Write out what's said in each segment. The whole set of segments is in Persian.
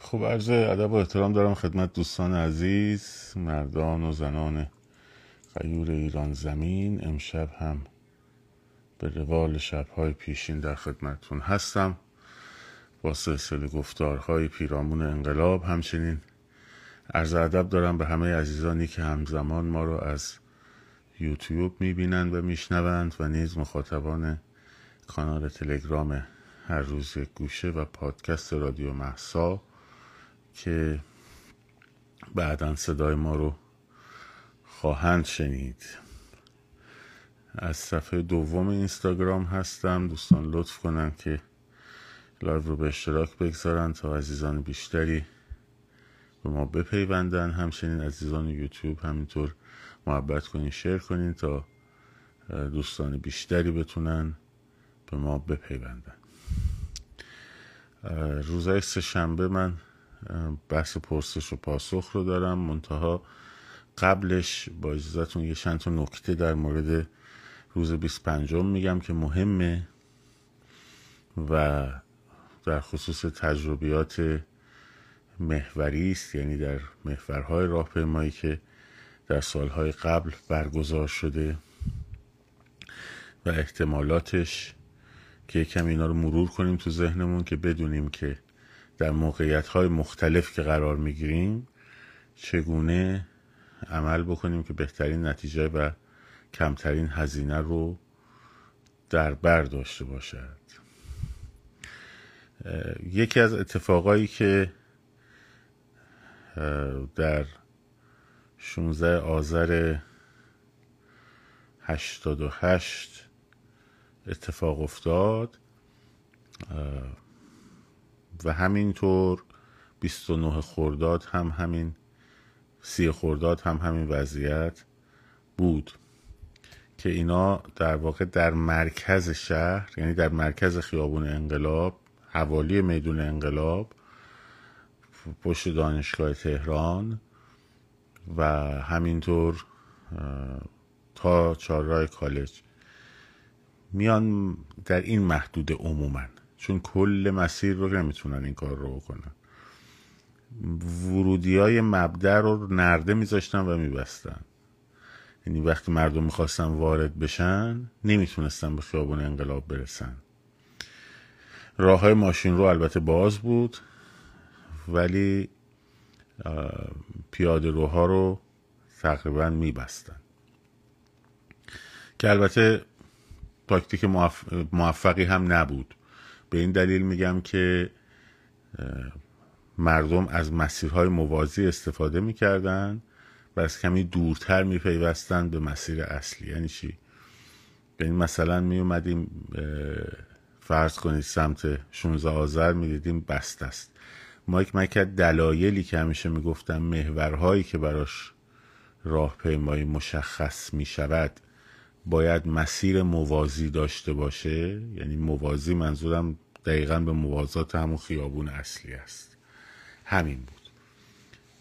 خب عرض ادب و احترام دارم خدمت دوستان عزیز مردان و زنان غیور ایران زمین. امشب هم به روال شبهای پیشین در خدمتتون هستم. با سلسله گفتارهای پیرامون انقلاب همچنین عرض ادب دارم به همه عزیزانی که همزمان ما رو از یوتیوب می‌بینند و میشنوند و نیز مخاطبان کانال تلگرام هر روز گوشه و پادکست رادیو مهسا که بعدا صدای ما رو خواهند شنید. از صفحه دوم اینستاگرام هستم. دوستان لطف کنن که live رو به اشتراک بگذارن تا عزیزان بیشتری به ما بپیوندن. همچنین عزیزان یوتیوب همینطور محبت کنین share کنین تا دوستان بیشتری بتونن به ما بپیوندن. روزای سه شنبه من بحث پرسش و پاسخ رو دارم. منتها قبلش با اجازتون یه چند تا نکته در مورد روز 25 میگم که مهمه و در خصوص تجربیات محوری است یعنی در محورهای راهپیمایی که در سالهای قبل برگزار شده و احتمالاتش که کم اینا رو مرور کنیم تو ذهنمون که بدونیم که در موقعیت های مختلف که قرار می‌گیریم چگونه عمل بکنیم که بهترین نتیجه و کمترین هزینه رو در بر داشته باشد؟ یکی از اتفاقایی که در 16 آذر 88 اتفاق افتاد. و همینطور 29 خورداد هم همین سی خورداد هم همین وضعیت بود که اینا در واقع در مرکز شهر یعنی در مرکز خیابون انقلاب حوالی میدون انقلاب پشت دانشگاه تهران و همینطور تا چهارراه کالج. میان در این محدود عموما چون کل مسیر رو نمی‌تونن این کار رو بکنن. ورودی های مبدع رو نرده میذاشتن و میبستن. یعنی وقتی مردم می‌خواستن وارد بشن نمی‌تونستن به خیابون انقلاب برسن. راه های ماشین رو البته باز بود ولی پیاده روها رو تقریبا میبستن. که البته تاکتیک موفقی هم نبود. به این دلیل میگم که مردم از مسیرهای موازی استفاده می‌کردن و از کمی دورتر میپیوستن به مسیر اصلی یعنی چی؟ یعنی مثلا می اومدیم فرض کنید سمت 16 آذر می‌دیدیم بست است مایک مکت دلایلی که همیشه می‌گفتم محورهایی که براش راهپیمایی مشخص می‌شود باید مسیر موازی داشته باشه؟ یعنی موازی منظورم دقیقا به موازات همون خیابون اصلی است. همین بود.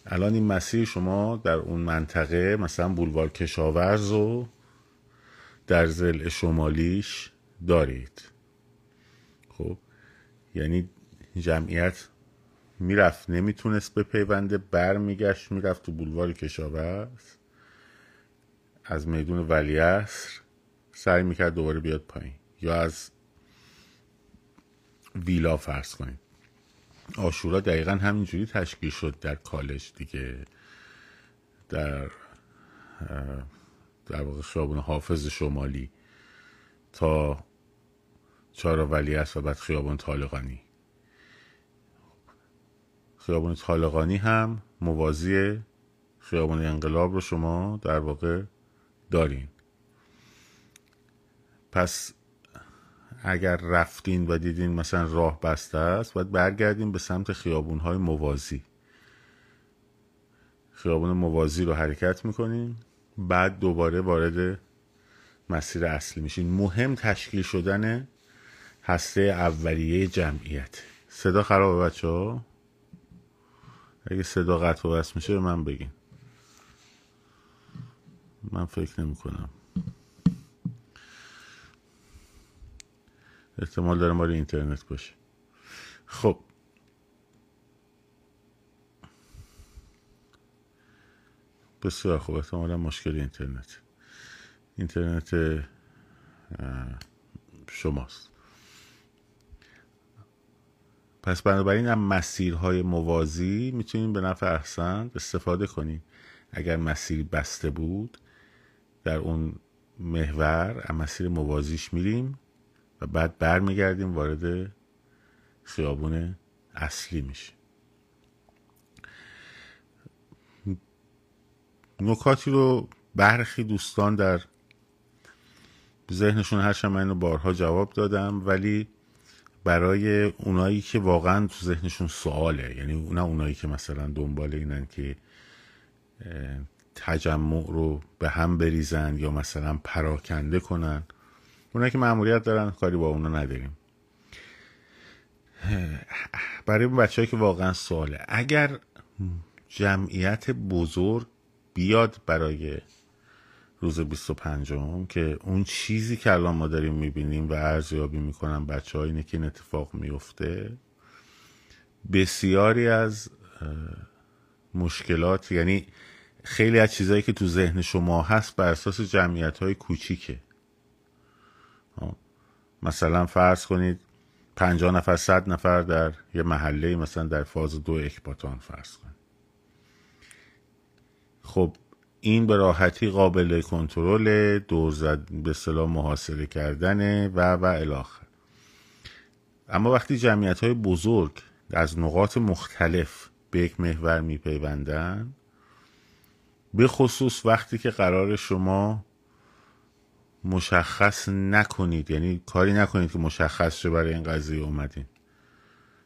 الان این مسیر شما در اون منطقه مثلا بولوار کشاورز رو در زل شمالیش دارید. خب یعنی جمعیت می‌رفت نمی‌تونست به پیونده بر میگشت می‌رفت تو بولوار کشاورز. از میدون ولیعصر سعی می‌کرد دوباره بیاد پایین. یا از ویلا فرض کنید. آشورا دقیقا همینجوری تشکیل شد در کالج دیگه. در در واقع خیابون حافظ شمالی تا چهار ولی است و بعد خیابون طالقانی. خیابون طالقانی هم موازی خیابون انقلاب رو شما در واقع دارین. پس اگر رفتین و دیدین مثلا راه بسته است باید برگردین به سمت خیابون های موازی. خیابون موازی رو حرکت می‌کنین بعد دوباره وارد مسیر اصلی میشین. مهم تشکیل شدن هسته اولیه جمعیت. صدا خرابه بچه ها اگه صدا قطع و میشه به من بگین. من فکر نمی کنم. احتمال داره مال اینترنت باشه. خب. بسیار خوب. احتمالا مشکل اینترنت. اینترنت شماست. پس بنابراین هم مسیرهای موازی می‌تونیم به نفع احسن استفاده کنیم. اگر مسیر بسته بود در اون محور مسیر موازیش میریم و بعد برمیگردیم وارد خیابون اصلی میشیم. نکاتی رو برخی دوستان در ذهنشون هرچند من اینو بارها جواب دادم ولی برای اونایی که واقعا تو ذهنشون سواله یعنی نه اونایی که مثلا دنبال اینن که تجمع رو به هم بریزن یا مثلا پراکنده کنن. اونایی که معمولیت دارن کاری با اونا نداریم. برای بچه که واقعا سواله. اگر جمعیت بزرگ بیاد برای روز 25 هم که اون چیزی که الان ما داریم می‌بینیم و ارزیابی می‌کنن بچه اینه که این اتفاق میفته بسیاری از مشکلات یعنی خیلی از چیزهایی که تو ذهن شما هست بر اساس جمعیت های کوچیکه مثلا فرض کنید پنجاه نفر صد نفر در یه محله مثلا در فاز دو اکباتان فرض کنید. خب این به راحتی قابل کنترل دور زد به صلاح محاصره کردن و و الاخر اما وقتی جمعیت های بزرگ از نقاط مختلف به یک محور میپیوندن به خصوص وقتی که قرار شما مشخص نکنید یعنی کاری نکنید که مشخص شه برای این قضیه اومدین.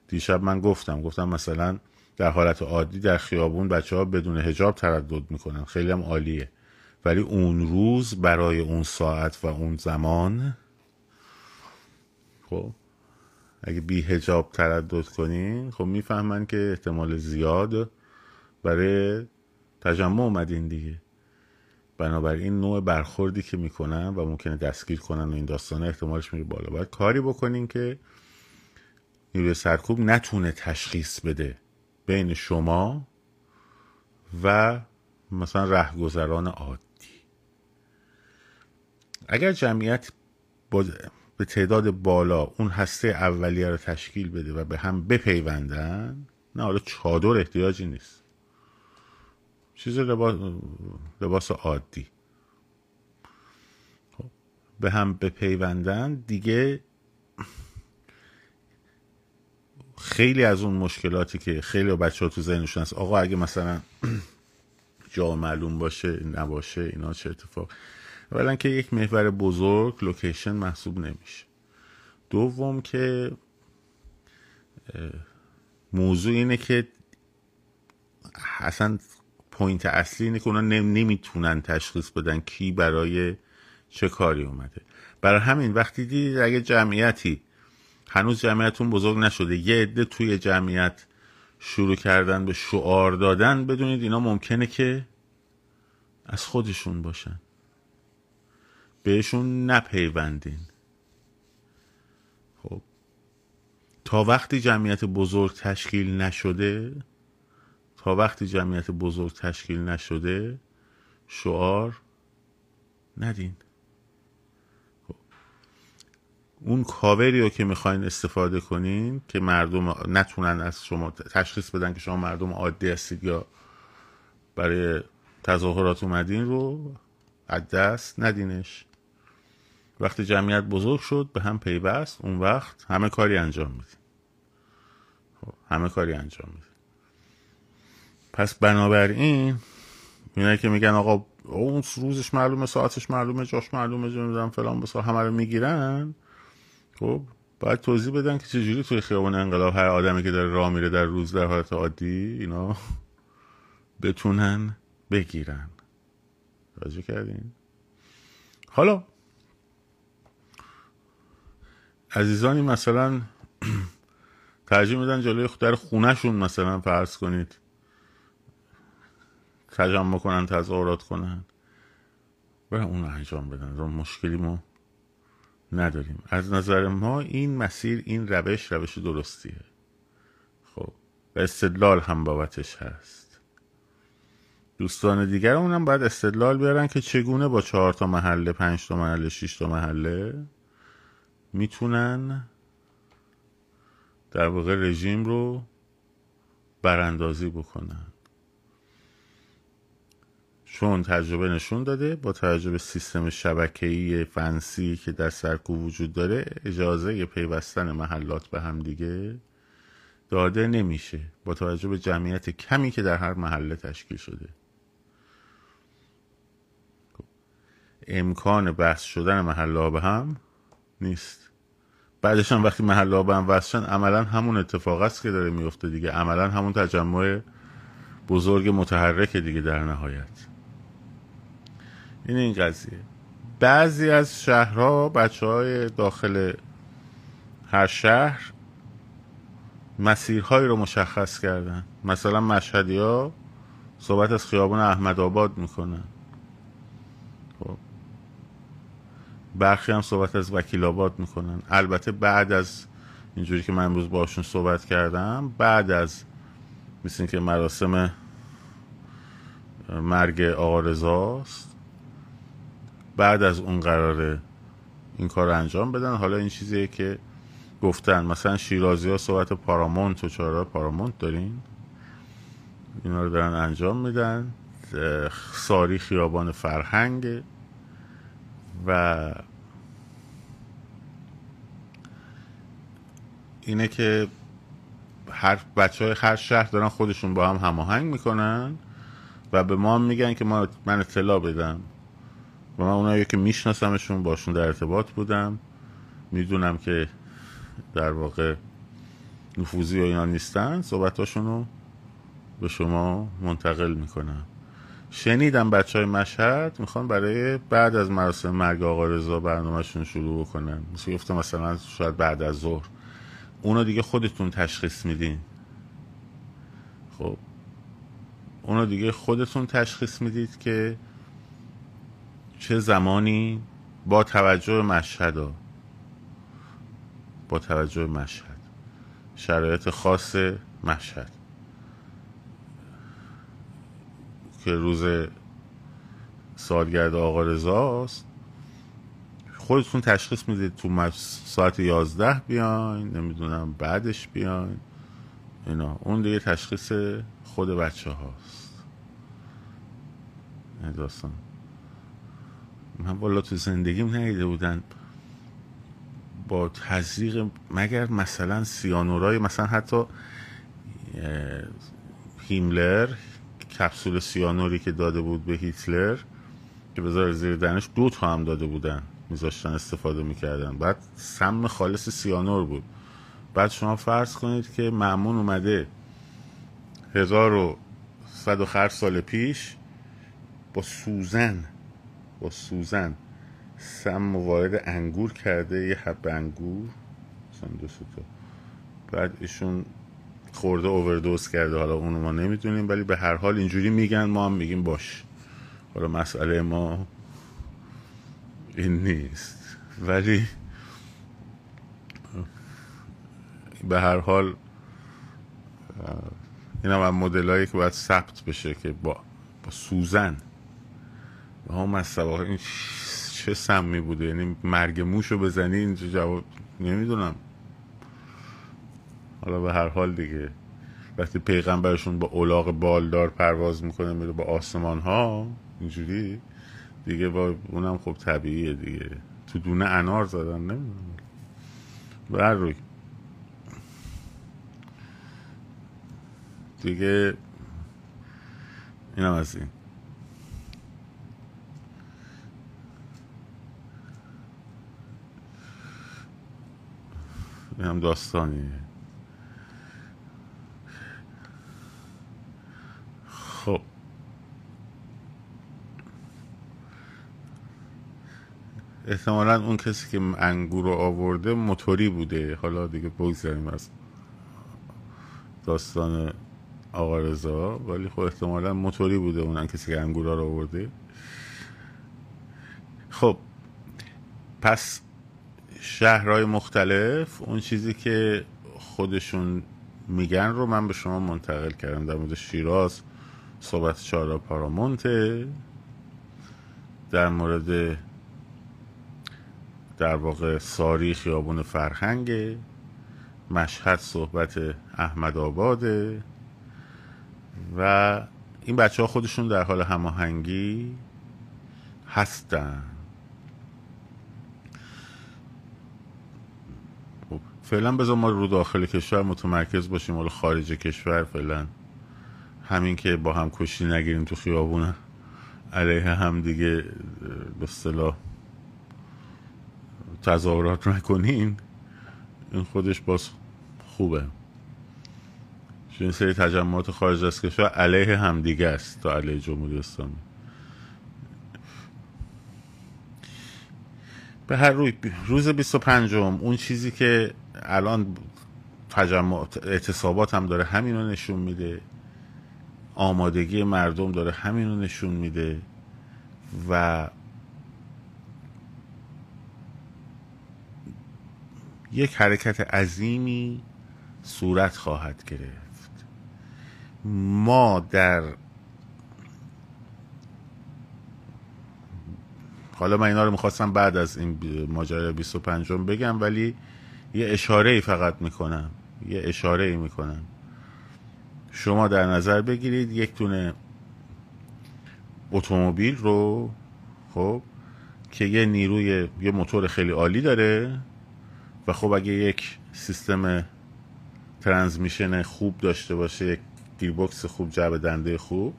دیشب من گفتم گفتم مثلا در حالت عادی در خیابون بچه ها بدون هجاب تردد می‌کنن. خیلی هم عالیه. ولی اون روز برای اون ساعت و اون زمان خب اگه بی هجاب تردد کنین خب می‌فهمن که احتمال زیاد برای تجمع اومدین دیگه. بنابراین نوع برخوردی که می‌کنن و ممکنه دستگیر کنن و این داستانه احتمالش میره بالا. باید کاری بکنین که نیروی سرکوب نتونه تشخیص بده بین شما و مثلا رهگذران عادی. اگر جمعیت به تعداد بالا اون هسته اولیه رو تشکیل بده و به هم بپیوندن نه حالا چادر احتیاجی نیست. چیز لباس, لباس عادی. خب، به هم بپیوندن دیگه خیلی از اون مشکلاتی که خیلی بچه ها تو ذهنشون هست. آقا اگه مثلا جا معلوم باشه نباشه اینا چه اتفاق؟ اولا که یک محور بزرگ لوکیشن محسوب نمیشه. دوم که موضوع اینه که اصلا پوینت اصلی اینه که اونا نمی‌تونن تشخیص بدن کی برای چه کاری اومده. برای همین وقتی دید اگه جمعیتی هنوز جمعیتون بزرگ نشده یه عده توی جمعیت شروع کردن به شعار دادن بدونید اینا ممکنه که از خودشون باشن. بهشون نپیوندین. خب. تا وقتی جمعیت بزرگ تشکیل نشده تا وقتی جمعیت بزرگ تشکیل نشده شعار ندین. اون کاوری رو که می‌خواین استفاده کنین که مردم نتونن از شما تشخیص بدن که شما مردم عادی هستید یا برای تظاهرات اومدین رو از دست ندینش. وقتی جمعیت بزرگ شد به هم پیوست اون وقت همه کاری انجام میدین. خب، همه کاری انجام میدین. پس بنابراین اینایی که میگن آقا اون روزش معلومه ساعتش معلومه جاش معلومه جنودم فلان بسا همه رو می‌گیرن خب باید توضیح بدن که چجوری توی خیابان انقلاب هر آدمی که داره راه میره در روز در حالت عادی اینا بتونن بگیرن. راجع کردین؟ حالا عزیزانی مثلا ترجیح میدن جلوی در خونهشون مثلا فرض کنید تجمع کنن تظاهرات کنن. برای اون انجام بدن. مشکلی ما نداریم. از نظر ما این مسیر این روش روش درستیه. خب و استدلال هم بابتش هست. دوستان دیگرمون هم باید استدلال بیارن که چگونه با چهار تا محله پنج تا محله شش تا محله می‌تونن در واقع رژیم رو براندازی بکنن. چون تجربه نشون داده با توجه سیستم شبکه‌ای فنسی که در سرکو وجود داره اجازه پیوستن محلات به هم دیگه داده نمیشه. با توجه به جمعیت کمی که در هر محله تشکیل شده. امکان بحث شدن محله به هم نیست. بعدش هم وقتی محله به هم وصل عملا همون اتفاق است که داره میفته دیگه. عملا همون تجمع بزرگ متحرک دیگه در نهایت. این این قضیه. بعضی از شهرها بچه های داخل هر شهر مسیرهایی رو مشخص کردن. مثلا مشهدی ها صحبت از خیابان احمد آباد می‌کنن. خب. برخی هم صحبت از وکیل آباد می‌کنن. البته بعد از اینجوری که من امروز باشون صحبت کردم بعد از مثل که مراسم مرگ آقا رزاست بعد از اون قراره این کار رو انجام بدن حالا این چیزیه که گفتن مثلا شیرازی ها صحبت پارامونت و چهارراه پارامونت دارین؟ اینا رو دارن انجام میدن. ساری خیابان فرهنگ و اینه که هر بچه های هر شهر دارن خودشون با هم هماهنگ می‌کنن و به ما هم میگن که ما من اطلاع بدم. و من اونایی که میشناسمشون باشون در ارتباط بودم. می‌دونم که در واقع نفوذی و اینا نیستن. صحبتاشون رو به شما منتقل می‌کنم. شنیدم بچه های مشهد می‌خوان برای بعد از مراسم مرگ آقا رضا برنامهشون شروع بکنن. مثل گفتم مثلا شاید بعد از ظهر. اونو دیگه خودتون تشخیص میدین. خب. اونو دیگه خودتون تشخیص می‌دید که چه زمانی با توجه به مشهد ها با توجه به مشهد. شرایط خاص مشهد. که روز سالگرد آقا رضاست خودتون تشخیص می‌دید تو ساعت یازده بیاین نمی‌دونم بعدش بیاین. اینا. اون دیگه تشخیص خود بچه هاست داستان. من والا تو زندگیم ندیده بودن با تزریق مگر مثلا سیانورای مثلا حتی هیملر کپسول سیانوری که داده بود به هیتلر که بذار زیر دنش دو تا هم داده بودن میذاشتن استفاده می‌کردن. بعد سم خالص سیانور بود. بعد شما فرض کنید که معمون اومده هزار و صد و خر سال پیش با سوزن با سوزن. سم وارد انگور کرده یه حب انگور. مثلا تا. بعد ایشون خورده اووردوز کرده. حالا اونو ما نمی‌دونیم ولی به هر حال اینجوری میگن ما هم میگیم باش. حالا مسئله ما این نیست. ولی به هر حال این هم مدل هایی که باید ثبت بشه که با, با سوزن. هم از این چه سمی بوده؟ یعنی مرگ موشو بزنی اینجا جواب نمی‌دونم. حالا به هر حال دیگه. وقتی پیغمبرشون با اولاغ بالدار پرواز می‌کنه میره با آسمان ها اینجوری دیگه با اونم خب طبیعیه دیگه. تو دونه انار زدن نمی‌دونم. بر روی. دیگه اینم از این. این هم داستانیه. خب. احتمالا اون کسی که انگور رو آورده موتوری بوده. حالا دیگه بگذاریم از داستان آقا رضا. ولی خب احتمالا موتوری بوده اون کسی که انگور رو آورده. خب. پس شهرهای مختلف اون چیزی که خودشون میگن رو من به شما منتقل کردم. در مورد شیراز صحبت چارا پارامونته. در مورد در واقع ساری خیابون فرهنگ مشهد صحبت احمد آباده. و این بچه ها خودشون در حال هماهنگی هستن خب فعلا بذار ما رو داخل کشور متمرکز باشیم ولی خارج کشور فعلا. همین که با هم کشی نگیریم تو خیابون علیه هم دیگه به اصطلاح تظاهرات نکنین. این خودش باز خوبه. این سری تجمعات خارج از کشور علیه همدیگه است تا علیه جمهوری اسلامی. به هر روی روز 25 اون چیزی که الان تجمعات اعتصابات هم داره همین رو نشون میده. آمادگی مردم داره همین رو نشون میده. و یک حرکت عظیمی صورت خواهد گرفت. ما در حالا من اینا رو می‌خواستم بعد از این ماجرای 25 بگم ولی یه اشاره ای فقط می‌کنم. یه اشاره ای می‌کنم. شما در نظر بگیرید یک تونه اتومبیل رو خب که یه نیروی یه موتور خیلی عالی داره و خب اگه یک سیستم ترانسمیشن خوب داشته باشه یک گیربکس خوب جعبه دنده خوب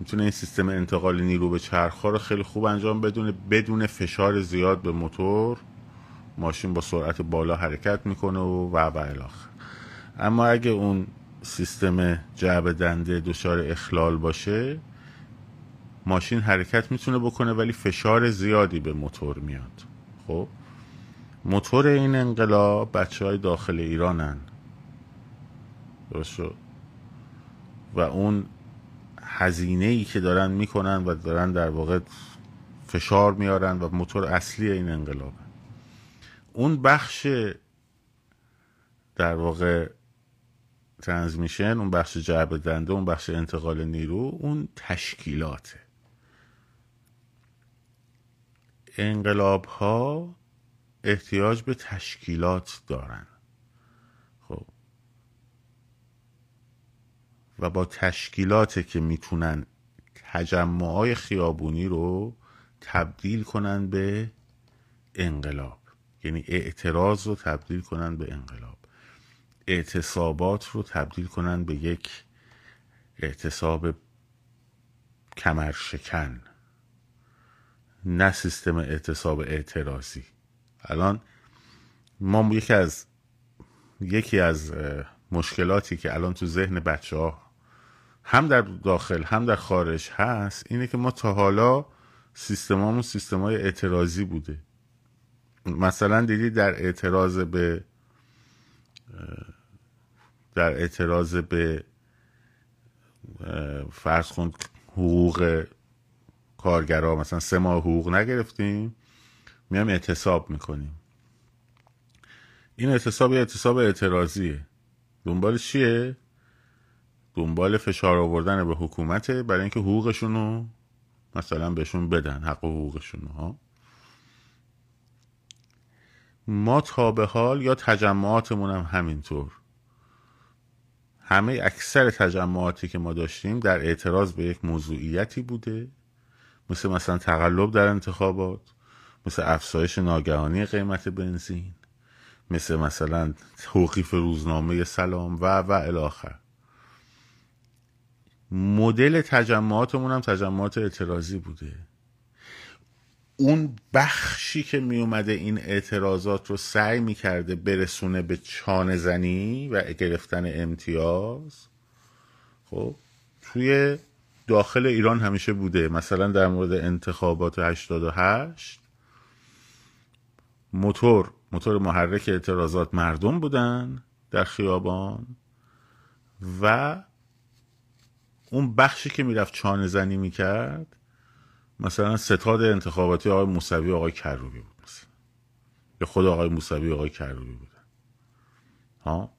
می‌تونه این سیستم انتقال نیرو به چرخها رو خیلی خوب انجام بدونه بدون فشار زیاد به موتور. ماشین با سرعت بالا حرکت می‌کنه و و و اما اگه اون سیستم جعب دنده دچار اخلال باشه ماشین حرکت می‌تونه بکنه ولی فشار زیادی به موتور میاد. خب؟ موتور این انقلاب بچه های داخل ایرانن. درست و اون هزینه ای که دارن می‌کنن و دارن در واقع فشار میارن و موتور اصلی این انقلاب اون بخش در واقع ترانسمیشن اون بخش جعب دنده اون بخش انتقال نیرو اون تشکیلاته. انقلاب ها احتیاج به تشکیلات دارن. خب. و با تشکیلاته که می‌تونن تجمعای خیابونی رو تبدیل کنن به انقلاب. یعنی اعتراض رو تبدیل کنن به انقلاب. اعتصابات رو تبدیل کنن به یک اعتصاب کمرشکن. نه سیستم اعتصاب اعتراضی. الان ما یکی از یکی از مشکلاتی که الان تو ذهن بچه ها هم در داخل هم در خارج هست اینه که ما تا حالا سیستمامون سیستم های اعتراضی بوده. مثلا دیدی در اعتراض به در اعتراض به فرض کن حقوق کارگرا مثلا سه ماه حقوق نگرفتیم میام اعتصاب می‌کنیم. این اعتصاب یه اعتصاب اعتراضیه. دنبال چیه؟ دنبال فشار آوردن به حکومته برای اینکه حقوقشون رو مثلا بهشون بدن حق و حقوقشون ها؟ ما تا به حال یا تجمعاتمون هم همینطور. همه اکثر تجمعاتی که ما داشتیم در اعتراض به یک موضوعیتی بوده. مثل مثلا تقلب در انتخابات مثل افزایش ناگهانی قیمت بنزین مثل مثلا توقیف روزنامه سلام و و الاخر مدل تجمعاتمون هم تجمعات اعتراضی بوده. اون بخشی که می اومده این اعتراضات رو سعی می‌کرده برسونه به چانه زنی و گرفتن امتیاز خب توی داخل ایران همیشه بوده. مثلا در مورد انتخابات 88 موتور موتور محرک اعتراضات مردم بودن در خیابان و اون بخشی که می‌رفت چانه زنی می‌کرد مثلا ستاد انتخاباتی آقای موسوی آقای کروبی بود مثلا. یا خود آقای موسوی آقای کروبی بودن. ها؟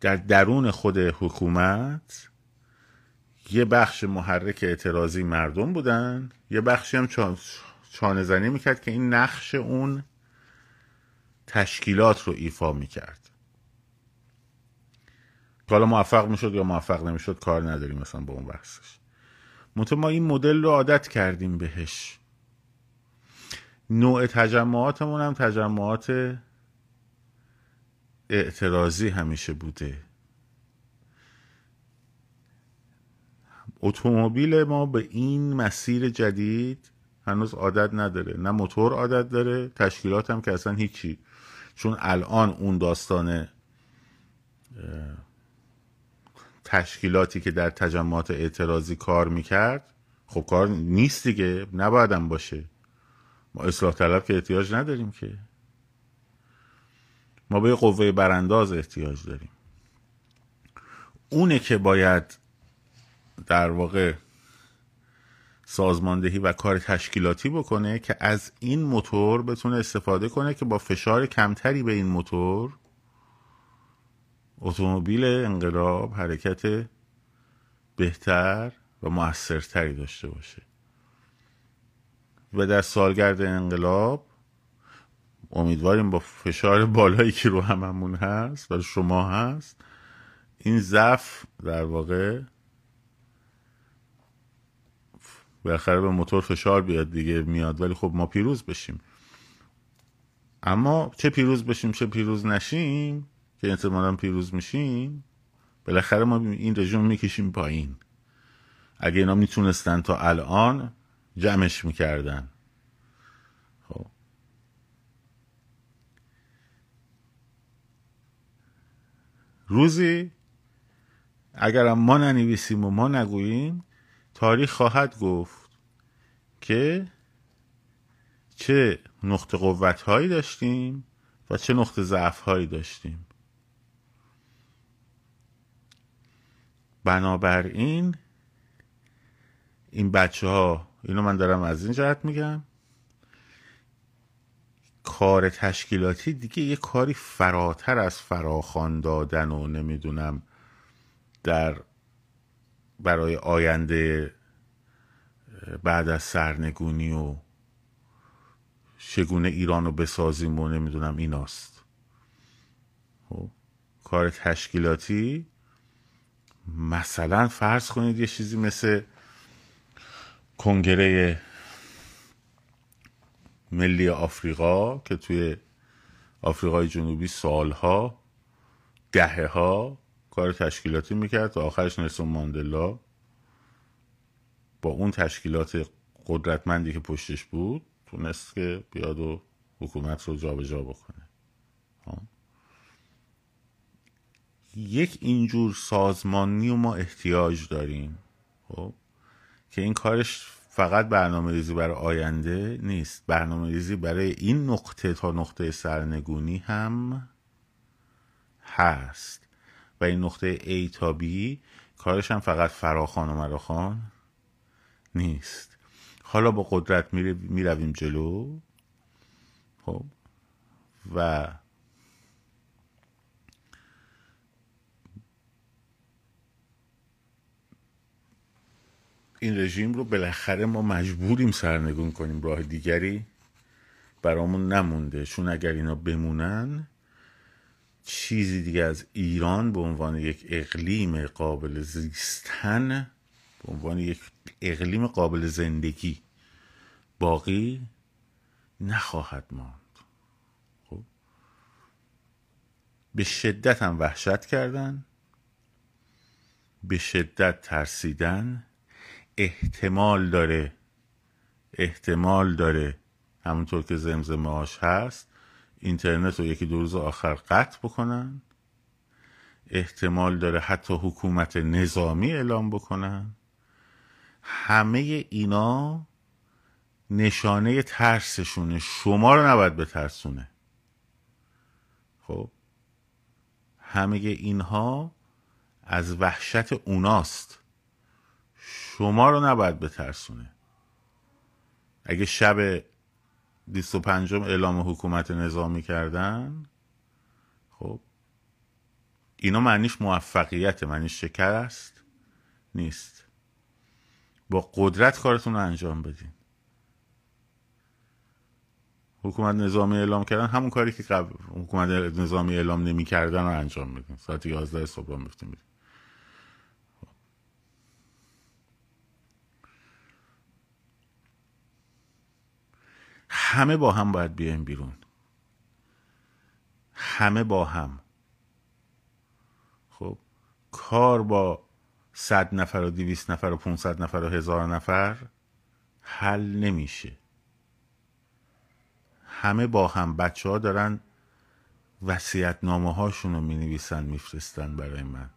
در درون خود حکومت یه بخش محرک اعتراضی مردم بودن یه بخشی هم چانه زنی می‌کرد که این نقش اون تشکیلات رو ایفا می‌کرد. حالا موفق می‌شد یا موفق نمی‌شد کار نداریم مثلا با اون بحثش. منتها ما این مدل رو عادت کردیم بهش. نوع تجمعاتمون هم تجمعات اعتراضی همیشه بوده. اتومبیل ما به این مسیر جدید هنوز عادت نداره. نه موتور عادت داره تشکیلات هم که اصلا هیچی. چون الان اون داستان تشکیلاتی که در تجمعات اعتراضی کار می‌کرد خب کار نیست دیگه نبایدم باشه. ما اصلاح طلب که احتیاج نداریم که. ما به قوه برانداز احتیاج داریم. اونه که باید در واقع سازماندهی و کار تشکیلاتی بکنه که از این موتور بتونه استفاده کنه که با فشار کمتری به این موتور اتومبیل انقلاب حرکت بهتر و موثرتری داشته باشه. و در سالگرد انقلاب امیدواریم با فشار بالایی که رو هممون هست و شما هست این ضعف در واقع بالاخره به موتور فشار بیاد دیگه میاد. ولی خب ما پیروز بشیم. اما چه پیروز بشیم چه پیروز نشیم که احتمالا پیروز میشیم بالاخره ما این رژیم می‌کشیم پایین. اگه اینا می‌تونستن تا الان جمعش می‌کردن. خب. روزی اگرم ما ننویسیم و ما نگوییم تاریخ خواهد گفت که چه نقطه قوت هایی داشتیم و چه نقطه ضعف هایی داشتیم. بنابراین این بچه ها اینو من دارم از این جهت میگم کار تشکیلاتی دیگه یه کاری فراتر از فراخان دادن و نمی‌دونم در برای آینده بعد از سرنگونی و شگونه ایران رو بسازیم و نمی‌دونم ایناست. خب، کار تشکیلاتی مثلا فرض کنید یه چیزی مثل کنگره ملی آفریقا که توی آفریقای جنوبی سالها دهه ها کار تشکیلاتی می‌کرد و آخرش نلسون ماندلا با اون تشکیلات قدرتمندی که پشتش بود تونست که بیاد و حکومت رو جابجا جا بکنه یک اینجور سازمانی و ما احتیاج داریم. خب؟ که این کارش فقط برنامه ریزی برای آینده نیست. برنامه ریزی برای این نقطه تا نقطه سرنگونی هم هست. و این نقطه A تا B کارش هم فقط فراخان و مراخان نیست. حالا با قدرت می‌رویم جلو. خب؟ و این رژیم رو بالاخره ما مجبوریم سرنگون کنیم راه دیگری برامون نمونده. چون اگر اینا بمونن چیزی دیگه از ایران به عنوان یک اقلیم قابل زیستن به عنوان یک اقلیم قابل زندگی باقی نخواهد ماند. خب؟ به شدت هم وحشت کردن به شدت ترسیدن احتمال داره احتمال داره همونطور که زمزمه هاش هست اینترنت رو یکی دو روز آخر قطع بکنن. احتمال داره حتی حکومت نظامی اعلام بکنن. همه اینا نشانه ترسشونه. شما رو نباید بترسونه. خب؟ همه اینها از وحشت اوناست. شما رو نباید بترسونه. اگه شب 25 اعلام حکومت نظامی کردن خب اینا معنیش موفقیت معنیش شکر است نیست. با قدرت کارتون رو انجام بدین. حکومت نظامی اعلام کردن همون کاری که قبل حکومت نظامی اعلام نمی‌کردن رو انجام بدین. ساعت 11 صبح میفتیم همه با هم باید بیایم بیرون. همه با هم. خب کار با صد نفر و دویست نفر و 500 نفر و هزار نفر حل نمیشه. همه با هم. بچه ها دارن وسیعت نامه هاشون رو می نویسن میفرستن برای من.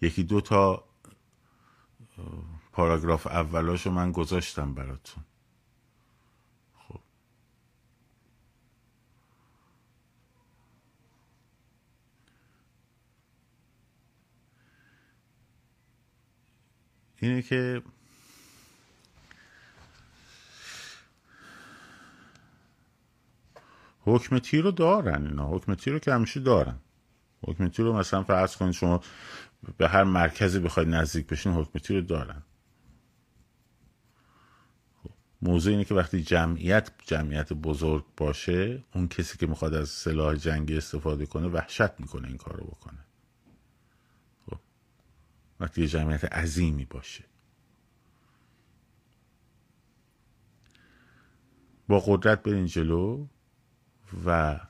یکی دو تا پاراگراف اولاشو من گذاشتم براتون. اینه که حکم تیر رو دارن اینا. حکم تیر رو که همیشه دارن. حکم تیر رو مثلا فرض کنید شما به هر مرکزی بخواید نزدیک بشین حکم تیر رو دارن. موضوع اینه که وقتی جمعیت جمعیت بزرگ باشه اون کسی که می‌خواد از سلاح جنگی استفاده کنه وحشت می‌کنه این کارو بکنه. خب وقتی یه جمعیت عظیمی باشه. با قدرت برین جلو و